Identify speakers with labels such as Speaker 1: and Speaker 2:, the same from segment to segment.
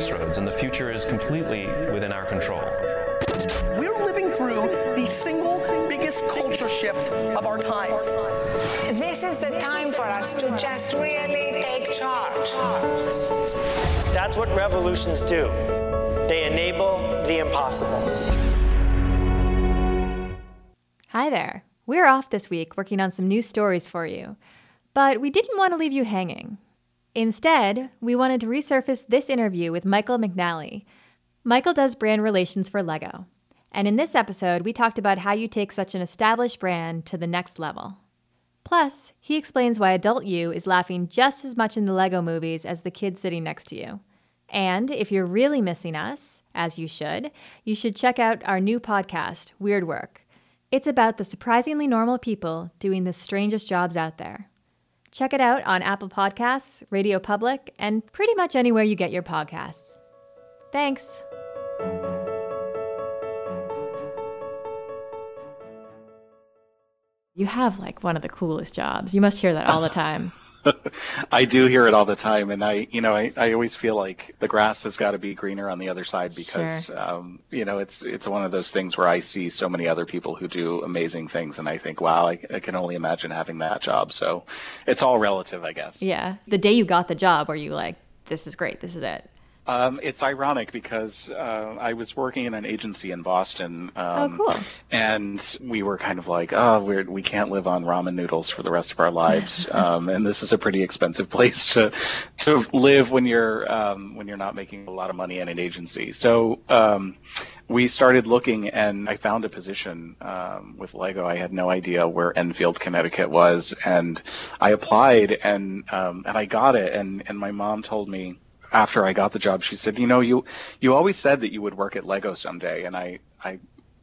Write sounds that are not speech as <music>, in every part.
Speaker 1: crossroads, and the future is completely within our control.
Speaker 2: We're living through the single biggest culture shift of our time.
Speaker 3: This is the time for us to just really take charge.
Speaker 4: That's what revolutions do. They enable the impossible.
Speaker 5: Hi there. We're off this week working on some new stories for you. But we didn't want to leave you hanging. Instead, we wanted to resurface this interview with Michael McNally. Michael does brand relations for LEGO. And in this episode, we talked about how you take such an established brand to the next level. Plus, he explains why adult you is laughing just as much in the LEGO movies as the kid sitting next to you. And if you're really missing us, as you should, you should check out our new podcast, Weird Work. It's about the surprisingly normal people doing the strangest jobs out there. Check it out on Apple Podcasts, Radio Public, and pretty much anywhere you get your podcasts. Thanks. You have like one of the coolest jobs. You must hear that all the time. <laughs> <laughs>
Speaker 6: I do hear it all the time, and I, you know, I, I always feel like the grass has got to be greener on the other side because,
Speaker 5: Sure.
Speaker 6: um, you know, it's it's one of those things where I see so many other people who do amazing things, and I think, wow, I, I can only imagine having that job. So, it's all relative, I guess.
Speaker 5: Yeah. The day you got the job, were you like, this is great, this is it?
Speaker 6: Um, it's ironic because uh, I was working in an agency in Boston. Um,
Speaker 5: Oh, cool.
Speaker 6: And we were kind of like, oh, we're, we can't live on ramen noodles for the rest of our lives. <laughs> um, and this is a pretty expensive <laughs> place to to live when you're um, when you're not making a lot of money in an agency. So um, we started looking, and I found a position um, with Lego. I had no idea where Enfield, Connecticut was, and I applied, and um, and I got it. And and my mom told me after I got the job, she said, "You know, you you always said that you would work at Lego someday," and I I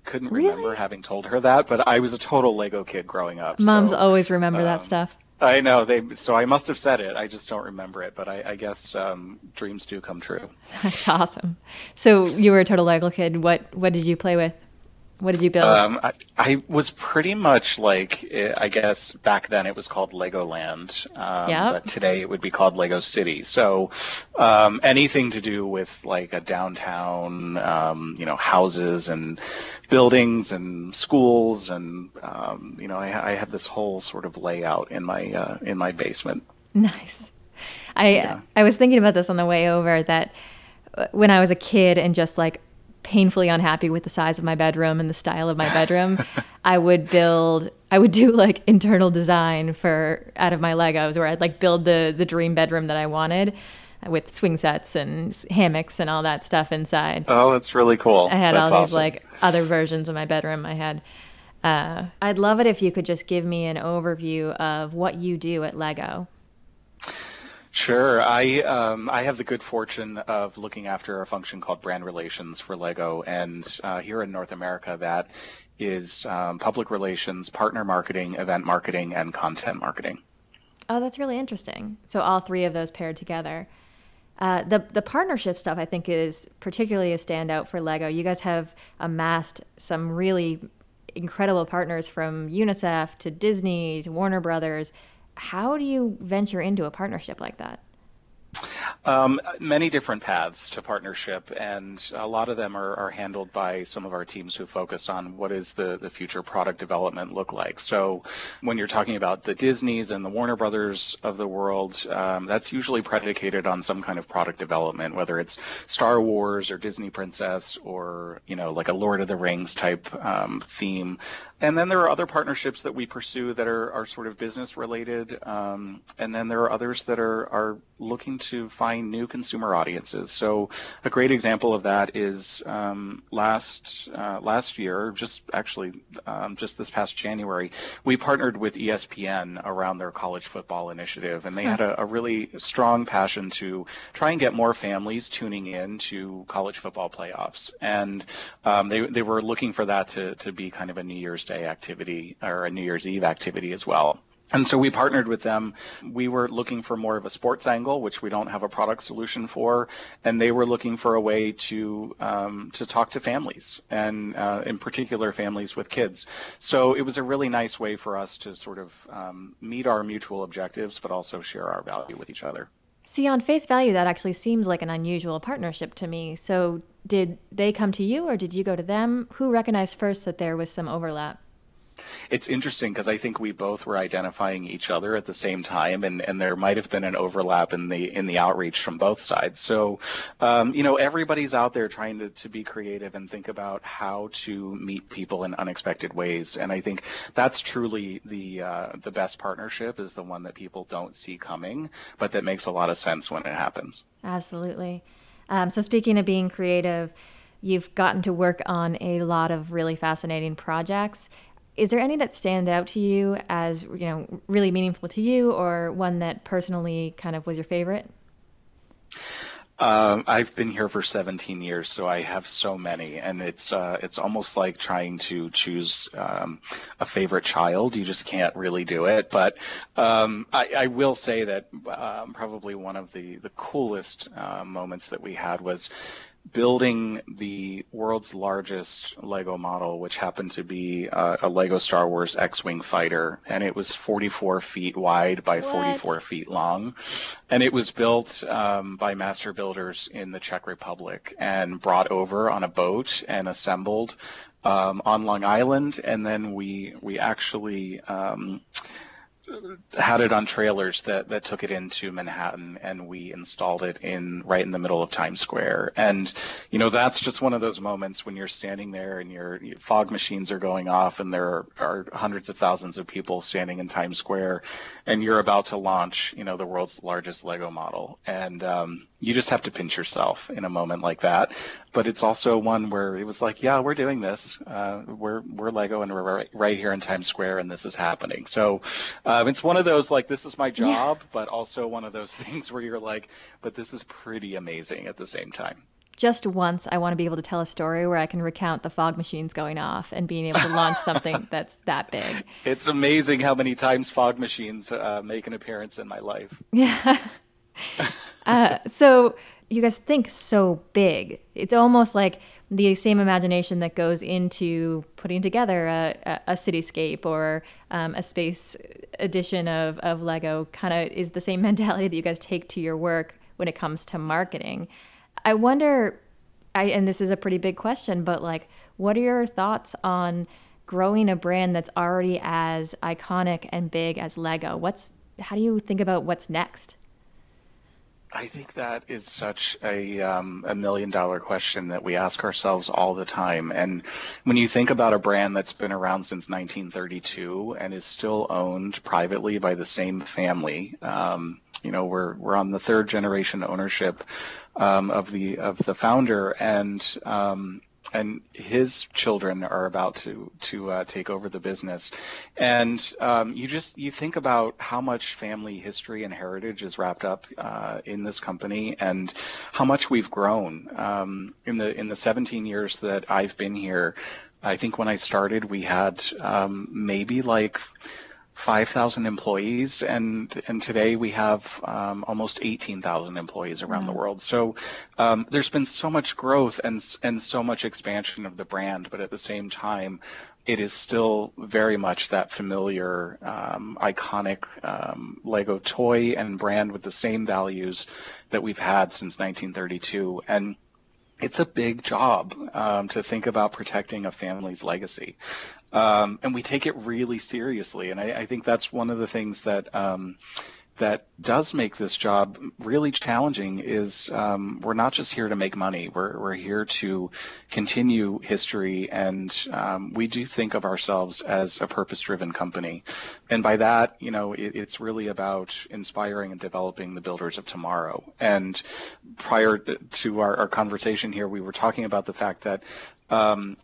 Speaker 6: couldn't remember having told her that, but I was a total Lego kid growing up.
Speaker 5: Moms
Speaker 6: so,
Speaker 5: always remember that
Speaker 6: um,
Speaker 5: stuff.
Speaker 6: I know they, so I must have said it. I just don't remember it, but I, I guess um, dreams do come true. <laughs>
Speaker 5: That's awesome. So you were a total Lego kid. What what did you play with? What did you build?
Speaker 6: Um, I, I was pretty much like, eh, I guess back then it was called Legoland, um,
Speaker 5: Yep.
Speaker 6: but today it would be called Lego City. So um, anything to do with like a downtown, um, you know, houses and buildings and schools, and um, you know, I, I have this whole sort of layout in my uh, in my basement. <laughs>
Speaker 5: Nice. I I was thinking about this on the way over that uh, when I was a kid and just like painfully unhappy with the size of my bedroom and the style of my bedroom, I would build I would do like internal design for out of my Legos where I'd like build the the dream bedroom that I wanted with swing sets and hammocks and all that stuff inside.
Speaker 6: Oh, that's really cool.
Speaker 5: I had
Speaker 6: That's
Speaker 5: all these
Speaker 6: awesome.
Speaker 5: like other versions of my bedroom. I had. Uh, I'd love it if you could just give me an overview of what you do at Lego.
Speaker 6: Sure. I um, I have the good fortune of looking after a function called brand relations for Lego, and uh, here in North America, that is um, public relations, partner marketing, event marketing, and content marketing.
Speaker 5: Oh, that's really interesting. So all three of those paired together. Uh, the the partnership stuff I think is particularly a standout for Lego. You guys have amassed some really incredible partners from UNICEF to Disney to Warner Brothers. How do you venture into a partnership like that?
Speaker 6: Um, many different paths to partnership, and a lot of them are, are handled by some of our teams who focus on what is the, the future product development look like. So, when you're talking about the Disneys and the Warner Brothers of the world, um, that's usually predicated on some kind of product development, whether it's Star Wars or Disney Princess or you know like a Lord of the Rings type um, theme. And then there are other partnerships that we pursue that are, are sort of business related. Um, and then there are others that are, are looking to find new consumer audiences. So a great example of that is um, last uh, last year, just actually um, just this past January, we partnered with ESPN around their college football initiative, and they had a, a really strong passion to try and get more families tuning in to college football playoffs. And um, they they were looking for that to to be kind of a New Year's Day activity or a New Year's Eve activity as well. And so we partnered with them. We were looking for more of a sports angle, which we don't have a product solution for, and they were looking for a way to um, to talk to families, and uh, in particular families with kids. So it was a really nice way for us to sort of um, meet our mutual objectives, but also share our value with each other.
Speaker 5: See, on face value, that actually seems like an unusual partnership to me. So, did they come to you or did you go to them? Who recognized first that there was some overlap?
Speaker 6: It's interesting because I think we both were identifying each other at the same time, and, and there might have been an overlap in the in the outreach from both sides. So, um, you know, everybody's out there trying to, to be creative and think about how to meet people in unexpected ways, and I think that's truly the uh, the best partnership is the one that people don't see coming, but that makes a lot of sense when it happens.
Speaker 5: Absolutely. Um, so, speaking of being creative, you've gotten to work on a lot of really fascinating projects. Is there any that stand out to you as you know really meaningful to you, or one that personally kind of was your favorite?
Speaker 6: Um, I've been here for 17 years, so I have so many, and it's uh, it's almost like trying to choose um, a favorite child. You just can't really do it. But um, I, I, will say that um, probably one of the the coolest uh, moments that we had was building the world's largest Lego model, which happened to be uh, a Lego Star Wars X-wing fighter, and it was 44 feet wide by what? 44 feet long, and it was built um, by master builders in the Czech Republic and brought over on a boat and assembled um, on Long Island, and then we we actually. Um, had it on trailers that, that took it into Manhattan and we installed it in right in the middle of Times Square. And, you know, that's just one of those moments when you're standing there and your, your fog machines are going off and there are, are, hundreds of thousands of people standing in Times Square and you're about to launch, you know, the world's largest Lego model. And um, you just have to pinch yourself in a moment like that. But it's also one where it was like, yeah, we're doing this. Uh, we're we're Lego and we're right, right, here in Times Square and this is happening. So uh, it's one of those like this is my job, yeah. but also one of those <laughs> things where you're like, but this is pretty amazing at the same time
Speaker 5: just once I want to be able to tell a story where I can recount the fog machines going off and being able to launch something <laughs> that's that big.
Speaker 6: It's amazing how many times fog machines uh, make an appearance in my life.
Speaker 5: Yeah. <laughs> <laughs> uh, so you guys think so big. It's almost like the same imagination that goes into putting together a, a, cityscape or um, a space edition of, of Lego kind of is the same <laughs> mentality that you guys take to your work when it comes to marketing. I wonder, I, and this is a pretty big question, but like, what are your thoughts on growing a brand that's already as iconic and big as Lego? What's how do you think about what's next?
Speaker 6: I think that is such a um, a million dollar question that we ask ourselves all the time. And when you think about a brand that's been around since 1932 and is still owned privately by the same family, um, you know, we're we're on the third generation ownership um, of the of the founder, and um, and his children are about to to uh, take over the business, and um, you just you think about how much family history and heritage is wrapped up uh, in this company, and how much we've grown um, in the in the 17 years that I've been here. I think when I started, we had um, maybe like 5,000 employees, and and today we have um, almost 18,000 employees around the world. So um, there's been so much growth and and so much expansion of the brand, but at the same time, it is still very much that familiar, um, iconic um, Lego toy and brand with the same values that we've had since 1932, and it's a big job um, to think about protecting a family's legacy. Um, and we take it really seriously. And I, I, think that's one of the things that um, that does make this job really challenging is um, we're not just here to make money. We're, we're here to continue history, and um, we do think of ourselves as a purpose-driven company. And by that, you know, it, it's really about inspiring and developing the builders of tomorrow. And prior to our, our conversation here, we were talking about the fact that um,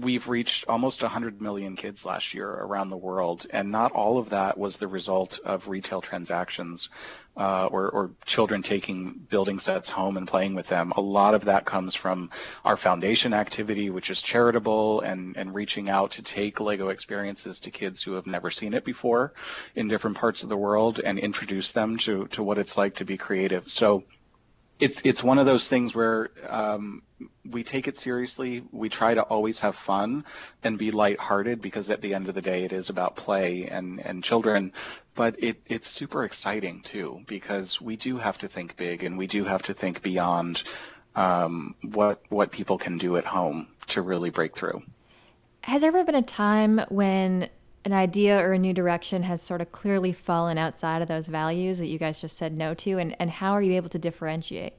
Speaker 6: we've reached almost 100 million kids last year around the world, and not all of that was the result of retail transactions uh, or, or, children taking building sets home and playing with them. A lot of that comes from our foundation activity, which is charitable and, and reaching out to take Lego experiences to kids who have never seen it before in different parts of the world and introduce them to, to what it's like to be creative. So it's it's one of those things where um, we take it seriously. We try to always have fun and be lighthearted because at the end of the day, it is about play and and children. But it it's super exciting too because we do have to think big and we do have to think beyond um, what what people can do at home to really break through.
Speaker 5: Has there ever been a time when an idea or a new direction has sort of clearly fallen outside of those values that you guys just said no to and, and how are you able to differentiate?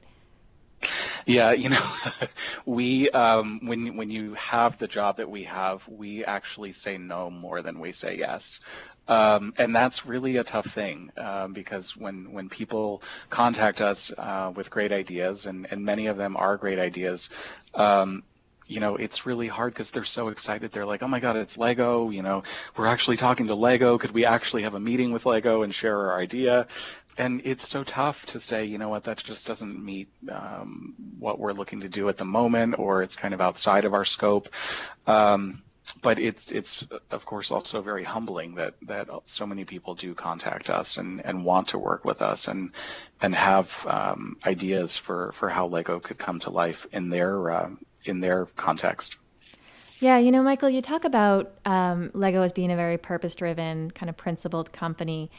Speaker 6: Yeah you know <laughs> we um, when when you have the job that we have we actually say no more than we say yes. Um, and that's really a tough thing um, because when when people contact us uh, with great ideas and and many of them are great ideas um, you know, it's really hard because they're so excited. They're like, oh my God, it's Lego. You know, we're actually talking to Lego. Could we actually have a meeting with Lego and share our idea? And it's so tough to say, you know what, that just doesn't meet um, what we're looking to do at the moment, or it's kind of outside of our scope. Um, but it's it's of course also very humbling that that so many people do contact us and and want to work with us and and have um, ideas for for how Lego could come to life in their uh, in their context.
Speaker 5: Yeah, you know, Michael, you talk about um, Lego as being a very purpose driven, kind of principled company.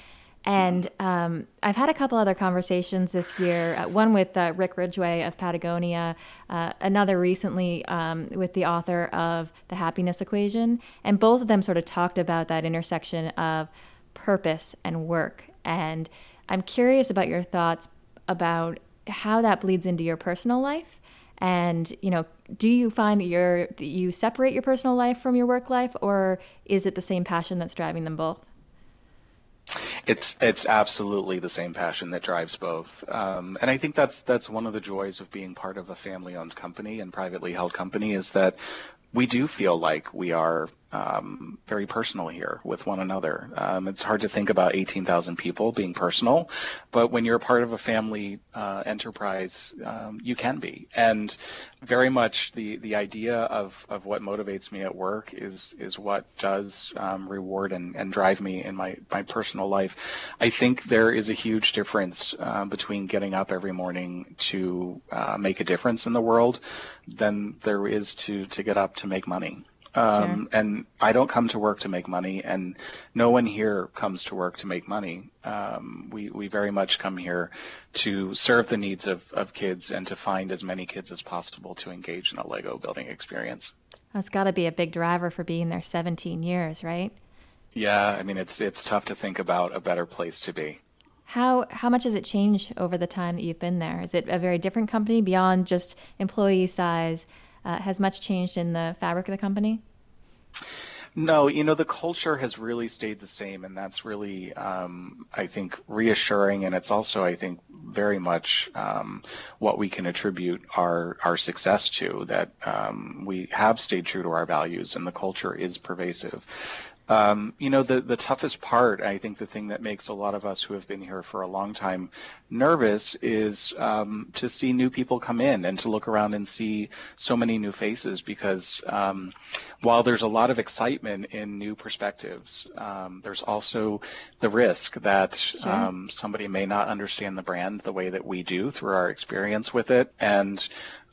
Speaker 5: And um, I've had a couple other conversations this year. Uh, one with uh, Rick Ridgeway of Patagonia, uh, another recently um, with the author of The Happiness Equation. And both of them sort of talked about that intersection of purpose and work. And I'm curious about your thoughts about how that bleeds into your personal life and you know do you find that you're that you separate your personal life from your work life or is it the same passion that's driving them both?
Speaker 6: It's it's absolutely the same passion that drives both, um, and I think that's that's one of the joys of being part of a family-owned company and privately held company is that we do feel like we are um, very personal here with one another. Um, it's hard to think about 18,000 people being personal, but when you're a part of a family uh, enterprise, um, you can be. And very much the the idea of, of what motivates me at work is is what does um, reward and, and drive me in my, my personal life. I think there is a huge difference uh, between getting up every morning to uh, make a difference in the world than there is to, to get up to make money. Um, sure. And I don't come to work to make money, and no one here comes to work to make money. Um, we, we very much come here to serve the needs of, of kids and to find as many kids as possible to engage in a Lego building experience.
Speaker 5: That's got to be a big driver for being there 17 years, right?
Speaker 6: Yeah, I mean it's it's tough to think about a better place to be.
Speaker 5: How how much has it changed over the time that you've been there? Is it a very different company beyond just employee size? Uh, has much changed in the fabric of the company?
Speaker 6: No, you know, the culture has really stayed the same, and that's really, um, I think, reassuring. And it's also, I think, very much um, what we can attribute our, our success to that um, we have stayed true to our values, and the culture is pervasive. Um, you know, the, the toughest part, I think the thing that makes a lot of us who have been here for a long time nervous is um, to see new people come in and to look around and see so many new faces because um, while there's a lot of excitement in new perspectives, um, there's also the risk that sure. Um, somebody may not understand the brand the way that we do through our experience with it. And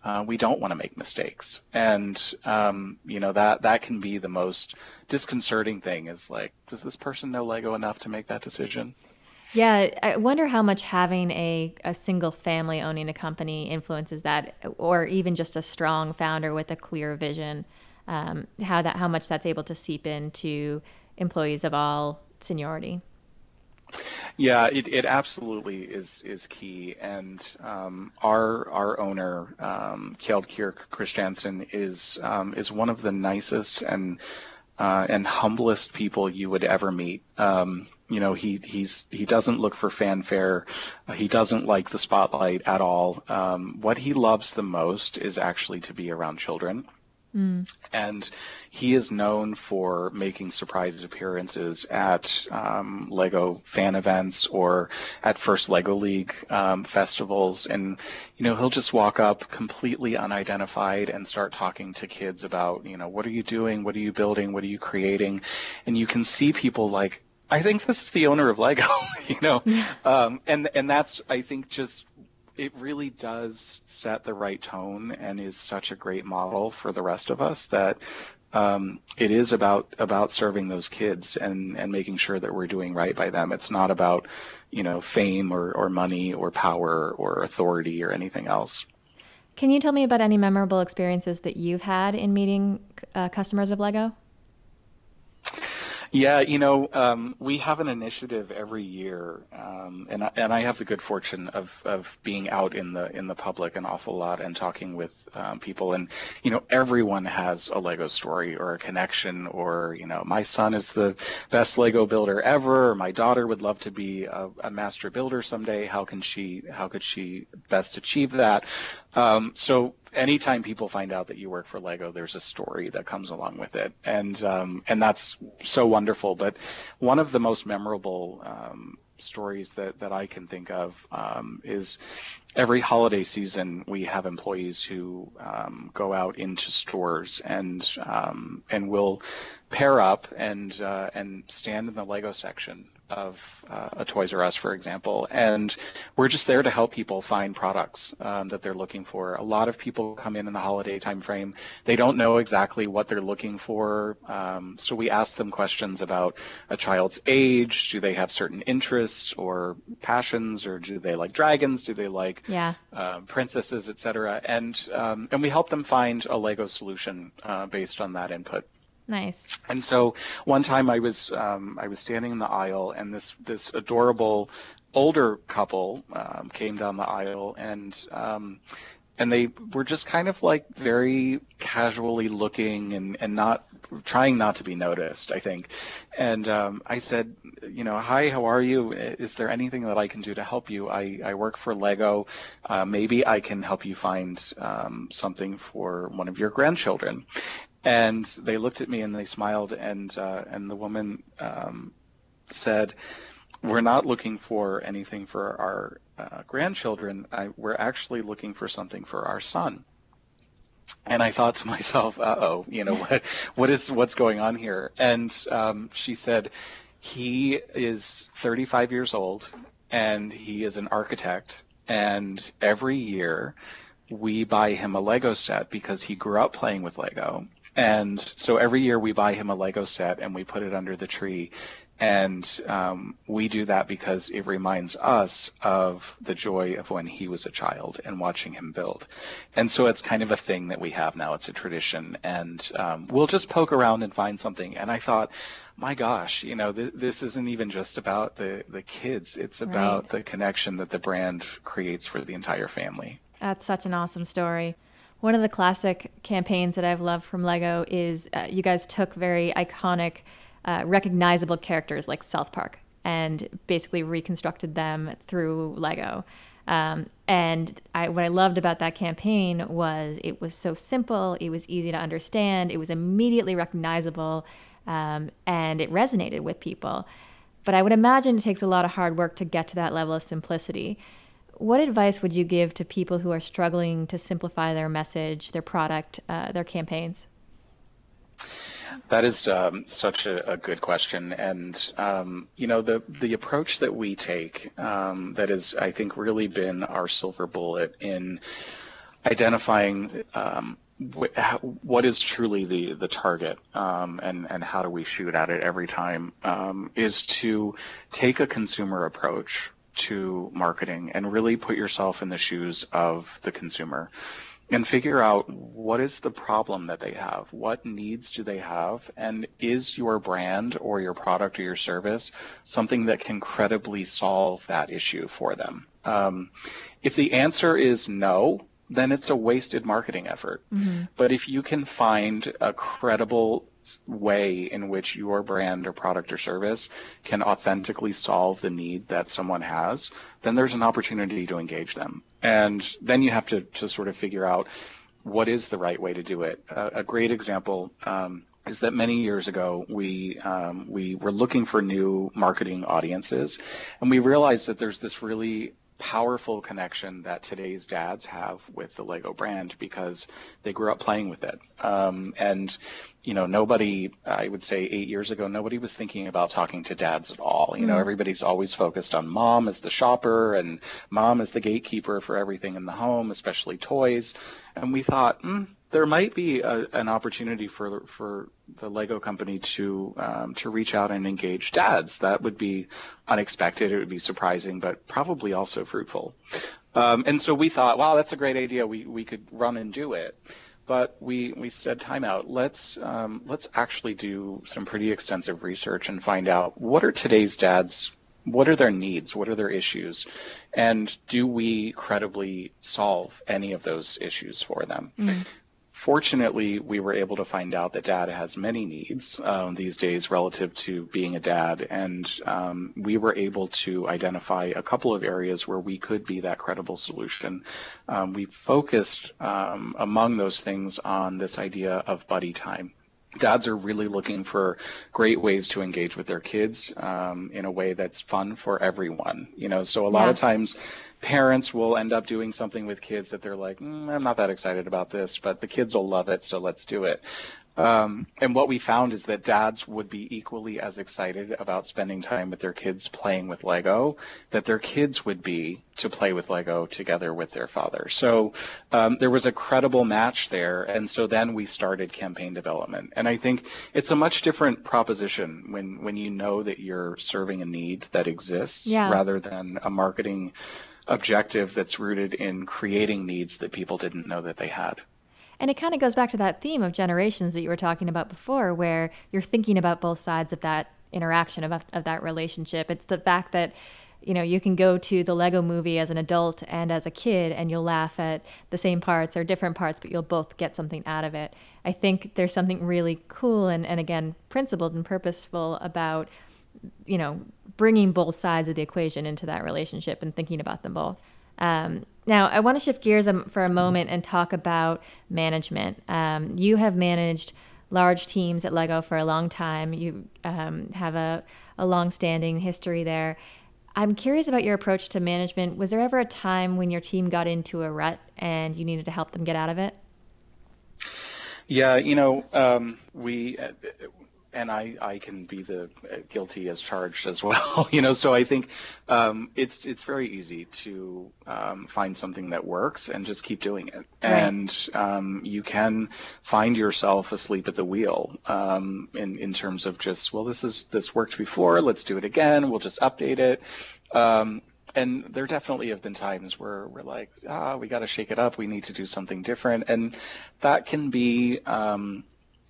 Speaker 6: uh, we don't want to make mistakes, and um, you know that that can be the most disconcerting thing. Is like, does this person know Lego enough to make that decision?
Speaker 5: Yeah, I wonder how much having a, a single family owning a company influences that, or even just a strong founder with a clear vision. Um, how that how much that's able to seep into employees of all seniority.
Speaker 6: Yeah, it, it absolutely is is key, and um, our our owner, um, Kjeld Kirk Kristiansen, is um, is one of the nicest and uh, and humblest people you would ever meet. Um, you know, he he's he doesn't look for fanfare. He doesn't like the spotlight at all. Um, what he loves the most is actually to be around children. Mm. And he is known for making surprise appearances at um, Lego fan events or at first Lego League um, festivals. And, you know, he'll just walk up completely unidentified and start talking to kids about, you know, what are you doing? What are you building? What are you creating? And you can see people like, I think this is the owner of Lego, <laughs> you know, um, and and that's I think just it really does set the right tone and is such a great model for the rest of us that um, it is about about serving those kids and and making sure that we're doing right by them. It's not about you know fame or or money or power or authority or anything else.
Speaker 5: Can you tell me about any memorable experiences that you've had in meeting uh, customers of Lego?
Speaker 6: Yeah, you know, um, we have an initiative every year, um, and I, and I have the good fortune of, of being out in the in the public an awful lot and talking with um, people, and you know, everyone has a Lego story or a connection, or you know, my son is the best Lego builder ever, or my daughter would love to be a, a master builder someday. How can she? How could she best achieve that? Um, so anytime people find out that you work for Lego, there's a story that comes along with it, and um, and that's so wonderful. But one of the most memorable um, stories that that I can think of um, is every holiday season we have employees who um, go out into stores and um, and will pair up and uh, and stand in the Lego section of uh, a Toys R Us, for example, and we're just there to help people find products um, that they're looking for. A lot of people come in in the holiday timeframe; they don't know exactly what they're looking for, um, so we ask them questions about a child's age. Do they have certain interests or passions, or do they like dragons? Do they like
Speaker 5: yeah.
Speaker 6: uh, princesses, etc.? And um, and we help them find a Lego solution uh, based on that input.
Speaker 5: Nice.
Speaker 6: And so one time I was um, I was standing in the aisle, and this this adorable older couple um, came down the aisle, and um, and they were just kind of like very casually looking and and not trying not to be noticed. I think, and um, I said, you know, hi, how are you? Is there anything that I can do to help you? I I work for Lego. Uh, maybe I can help you find um, something for one of your grandchildren and they looked at me and they smiled and uh, and the woman um, said we're not looking for anything for our uh, grandchildren. I, we're actually looking for something for our son. And I thought to <laughs> myself uh-oh you know what what is what's going on here? And um, she said he is 35 years old and he is an architect and every year we buy him a Lego set because he grew up playing with Lego and so every year we buy him a Lego set and we put it under the tree. And um, we do that because it reminds us of the joy of when he was a child and watching him build. And so it's kind of a thing that we have now. It's a tradition. And um, we'll just poke around and find something. And I thought, my gosh, you know, th- this isn't even just about the, the kids. It's about right. the connection that the brand creates for the entire family.
Speaker 5: That's such an awesome story. One of the classic campaigns that I've loved from Lego is uh, you guys took very iconic, uh, recognizable characters like South Park and basically reconstructed them through Lego. Um, and I, what I loved about that campaign was it was so simple, it was easy to understand, it was immediately recognizable, um, and it resonated with people. But I would imagine it takes a lot of hard work to get to that level of simplicity. What advice would you give to people who are struggling to simplify their message, their product, uh, their campaigns?
Speaker 6: That is um, such a, a, good question, and um, you know the the approach that we take um, that has I think really been our silver bullet in identifying um, what is truly the the target um, and and how do we shoot at it every time um, is to take a consumer approach to marketing and really put yourself in the shoes of the consumer and figure out what is the problem that they have what needs do they have and is your brand or your product or your service something that can credibly solve that issue for them um, if the answer is no then it's a wasted marketing effort mm-hmm. but if you can find a credible way in which your brand or product or service can authentically solve the need that someone has, then there's an opportunity to engage them. And then you have to, to sort of figure out what is the right way to do it. Uh, a great example um, is that many years ago we um, we were looking for new marketing audiences, and we realized that there's this really powerful connection that today's dads have with the Lego brand because they grew up playing with it. Um, and, you know, nobody, I would say eight years ago, nobody was thinking about talking to dads at all. You know, everybody's always focused on mom as the shopper and mom as the gatekeeper for everything in the home, especially toys. And we thought, mm, there might be a, an opportunity for for the Lego company to um, to reach out and engage dads. That would be unexpected. It would be surprising, but probably also fruitful. Um, and so we thought, wow, that's a great idea. We we could run and do it. But we, we said, time out. Let's um, let's actually do some pretty extensive research and find out what are today's dads what are their needs what are their issues and do we credibly solve any of those issues for them mm fortunately, we were able to find out that dad has many needs um, these days relative to being a dad. And um, we were able to identify a couple of areas where we could be that credible solution. Um, we focused um, among those things on this idea of buddy time dads are really looking for great ways to engage with their kids um, in a way that's fun for everyone you know so a lot yeah. of times parents will end up doing something with kids that they're like mm, i'm not that excited about this but the kids will love it so let's do it um, and what we found is that dads would be equally as excited about spending time with their kids playing with Lego that their kids would be to play with Lego together with their father. So um, there was a credible match there. And so then we started campaign development. And I think it's a much different proposition when, when you know that you're serving a need that exists yeah. rather than a marketing objective that's rooted in creating needs that people didn't know that they had.
Speaker 5: And it kind of goes back to that theme of generations that you were talking about before, where you're thinking about both sides of that interaction, of, of that relationship. It's the fact that, you know, you can go to the Lego movie as an adult and as a kid, and you'll laugh at the same parts or different parts, but you'll both get something out of it. I think there's something really cool and, and again, principled and purposeful about, you know, bringing both sides of the equation into that relationship and thinking about them both. Um, now, I want to shift gears for a moment and talk about management. Um, you have managed large teams at Lego for a long time. You um, have a, a long standing history there. I'm curious about your approach to management. Was there ever a time when your team got into a rut and you needed to help them get out of it?
Speaker 6: Yeah, you know, um, we and I, I can be the uh, guilty as charged as well, <laughs> you know. So I think um, it's it's very easy to um, find something that works and just keep doing it, right. and um, you can find yourself asleep at the wheel um, in in terms of just well, this is this worked before, let's do it again. We'll just update it. Um, and there definitely have been times where we're like, ah, we got to shake it up. We need to do something different, and that can be um,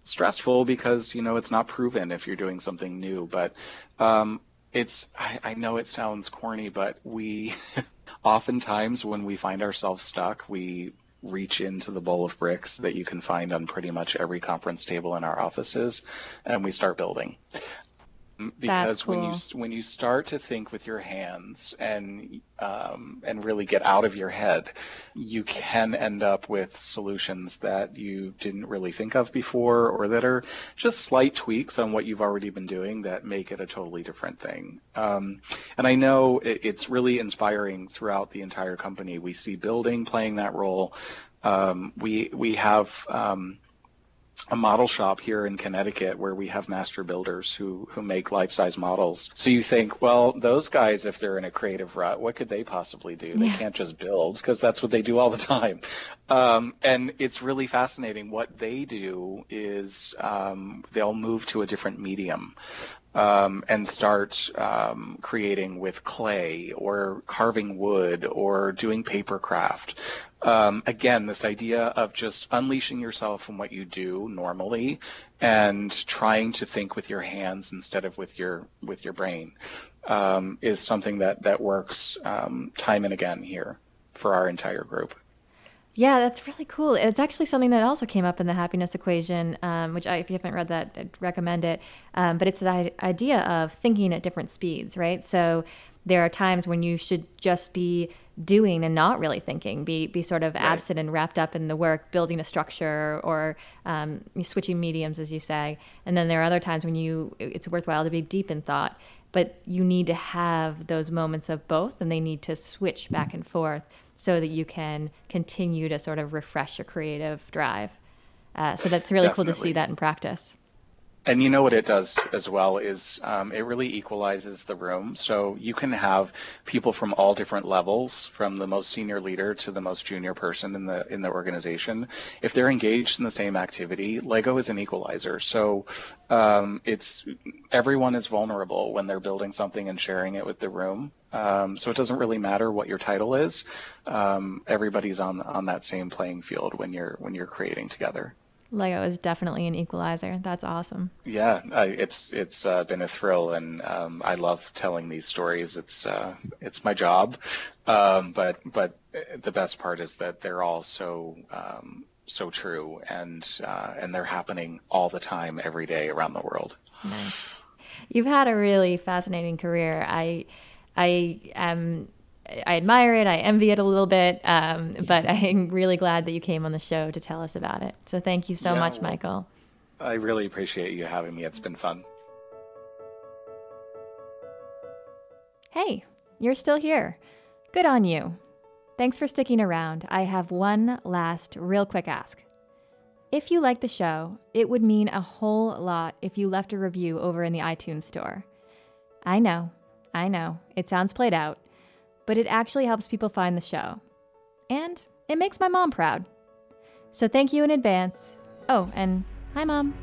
Speaker 6: stressful because you know it's not proven if you're doing something new but um, it's I, I, know it sounds corny but we <laughs> oftentimes when we find ourselves stuck we reach into the bowl of bricks that you can find on pretty much every conference table in our offices and we start building because cool. when you when you start to think with your hands and um, and really get out of your head, you can end up with solutions that you didn't really think of before, or that are just slight tweaks on what you've already been doing that make it a totally different thing. Um, and I know it, it's really inspiring throughout the entire company. We see building playing that role. Um, we we have um, a model shop here in Connecticut where we have master builders who who make life-size models. So you think, well, those guys if they're in a creative rut, what could they possibly do? They can't just build because that's what they do all the time. Um, and it's really fascinating. What they do is um, they'll move to a different medium um, and start um, creating with clay or carving wood or doing paper craft. Um, again, this idea of just unleashing yourself from what you do normally and trying to think with your hands instead of with your with your brain um, is something that that works um, time and again here for our entire group.
Speaker 5: Yeah, that's really cool. It's actually something that also came up in the happiness equation, um, which I, if you haven't read that, I'd recommend it. Um, but it's the idea of thinking at different speeds, right? So there are times when you should just be doing and not really thinking, be be sort of right. absent and wrapped up in the work, building a structure or um, switching mediums, as you say. And then there are other times when you it's worthwhile to be deep in thought. but you need to have those moments of both and they need to switch back and forth so that you can continue to sort of refresh your creative drive. Uh, so that's really Definitely. cool to see that in practice.
Speaker 6: And you know what it does as well is um, it really equalizes the room. So you can have people from all different levels, from the most senior leader to the most junior person in the in the organization. If they're engaged in the same activity, Lego is an equalizer. So um, it's everyone is vulnerable when they're building something and sharing it with the room. Um, so it doesn't really matter what your title is. Um, everybody's on on that same playing field when you're when you're creating together.
Speaker 5: Lego is definitely an equalizer. That's awesome.
Speaker 6: Yeah, I, it's it's uh, been a thrill, and um, I love telling these stories. It's uh, it's my job, um, but but the best part is that they're all so um, so true, and uh, and they're happening all the time, every day around the world.
Speaker 5: Nice. You've had a really fascinating career. I I am I admire it. I envy it a little bit, um, but <laughs> I'm really glad that you came on the show to tell us about it. So thank you so yeah, much, Michael.
Speaker 6: I really appreciate you having me. It's been fun.
Speaker 5: Hey, you're still here. Good on you. Thanks for sticking around. I have one last real quick ask. If you like the show, it would mean a whole lot if you left a review over in the iTunes store. I know, I know, it sounds played out but it actually helps people find the show. And it makes my mom proud. So thank you in advance. Oh, and hi, Mom.